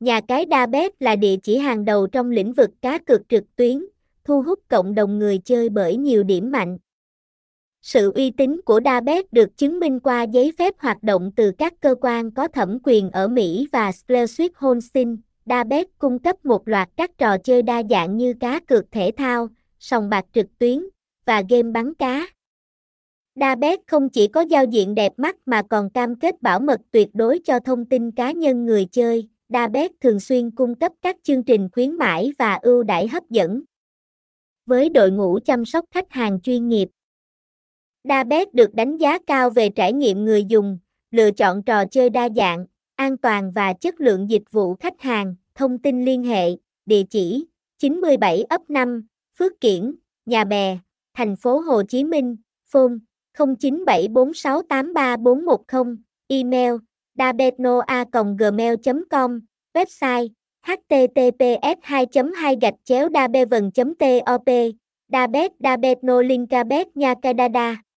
Nhà cái Dabet là địa chỉ hàng đầu trong lĩnh vực cá cược trực tuyến, thu hút cộng đồng người chơi bởi nhiều điểm mạnh. Sự uy tín của Dabet được chứng minh qua giấy phép hoạt động từ các cơ quan có thẩm quyền ở Mỹ và Schleswig-Holstein. Dabet cung cấp một loạt các trò chơi đa dạng như cá cược thể thao, sòng bạc trực tuyến và game bắn cá. Dabet không chỉ có giao diện đẹp mắt mà còn cam kết bảo mật tuyệt đối cho thông tin cá nhân người chơi. Dabet thường xuyên cung cấp các chương trình khuyến mãi và ưu đãi hấp dẫn. Với đội ngũ chăm sóc khách hàng chuyên nghiệp, Dabet được đánh giá cao về trải nghiệm người dùng, lựa chọn trò chơi đa dạng, an toàn và chất lượng dịch vụ khách hàng. Thông tin liên hệ, địa chỉ 97 ấp 5, Phước Kiển, Nhà Bè, thành phố Hồ Chí Minh, phone 0974683410, email dabetnoa.gmail com, website https 2 2 gạch chéo dabevần top, dabet dabetno linkabet nha canada